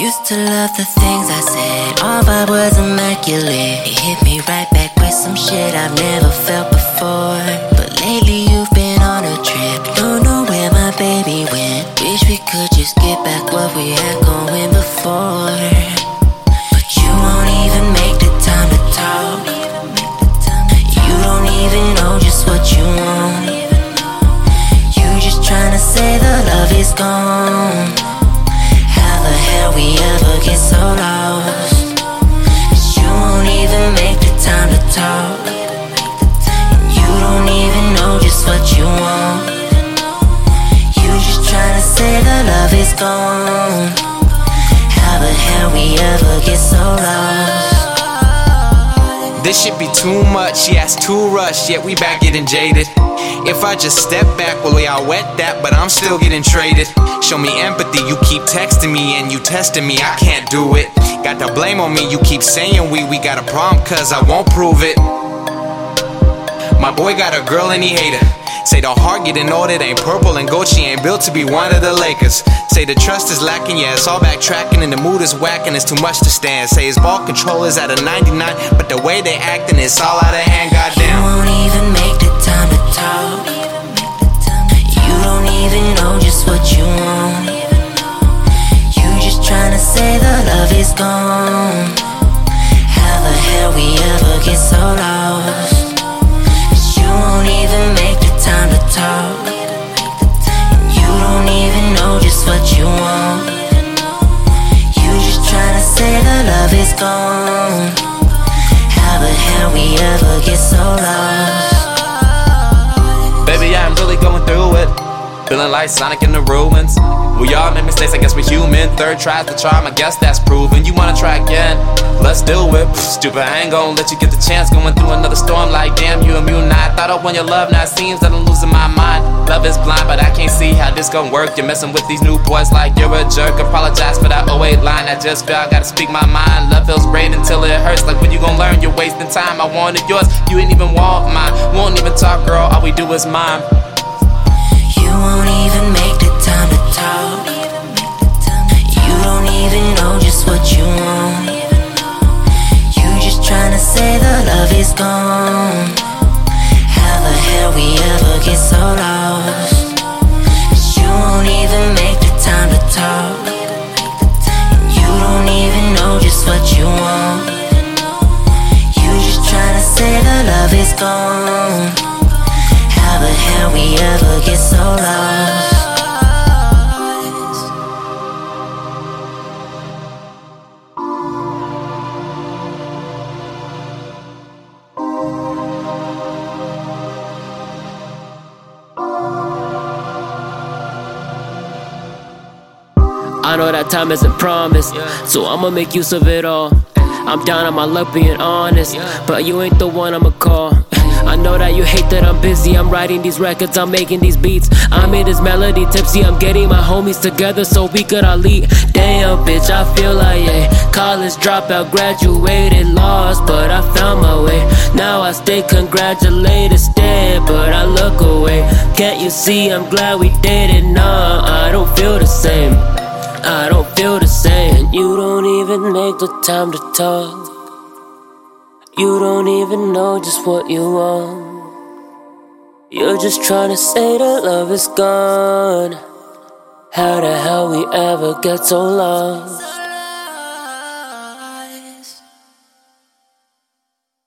used to love the things I said. Our vibe was immaculate. It hit me right back with some shit I've never felt before. But lately you've been on a trip. Don't know where my baby went. Wish we could just get back what we had going before. But you won't even make the time to talk. You don't even know just what you want. You just trying to say the love is gone. We ever get so lost? But you won't even make the time to talk. And you don't even know just what you want. You just trying to say the love is gone. How the hell we ever get so lost? This shit be too much, it's too rushed, yet we back getting jaded. If I just step back, well, yeah, I wet that, but I'm still getting traded. Show me empathy, you keep texting me and you testing me, I can't do it. Got the blame on me, you keep saying we, we got a problem, cause I won't prove it. My boy got a girl and he hate her. Say the heart getting old, it ain't purple and she ain't built to be one of the Lakers. Say the trust is lacking, yeah, it's all backtracking and the mood is whacking, it's too much to stand. Say his ball control is at a 99, but the way they acting, it's all out of hand, You goddamn. won't even make the time to talk. You don't even know just what you want. You just trying to say the love is gone. Gone. How the hell we ever get so lost? Baby, I'm really going through it. Feeling like Sonic in the ruins. We all make mistakes, I guess we're human. Third tries the charm, I guess that's proven. You wanna try again? Let's do it. Stupid, I ain't gonna let you get the chance. Going through another storm like damn, you immune. I thought up on your love, now it seems that I'm losing my mind. Love is blind, but I can't see how this gon' work. You're messing with these new boys like you're a jerk. Apologize for that 08 line, I just feel I gotta speak my mind. Love feels great until it hurts. Like when you gon' learn, you're wasting time. I wanted yours, you ain't even want mine. Won't even talk, girl, all we do is mime. You won't even gone. How the hell we ever get so lost? I know that time isn't promised, so I'ma make use of it all. I'm down on my luck being honest, but you ain't the one I'ma call. I know that you hate that I'm busy. I'm writing these records, I'm making these beats. I'm in this melody tipsy. I'm getting my homies together so we could all eat. Damn, bitch, I feel like a College dropout, graduated, lost, but I found my way. Now I stay congratulated, stand, but I look away. Can't you see? I'm glad we did it. Nah, I don't feel the same. I don't feel the same. You don't even make the time to talk. You don't even know just what you want. You're just trying to say that love is gone. How the hell we ever get so lost?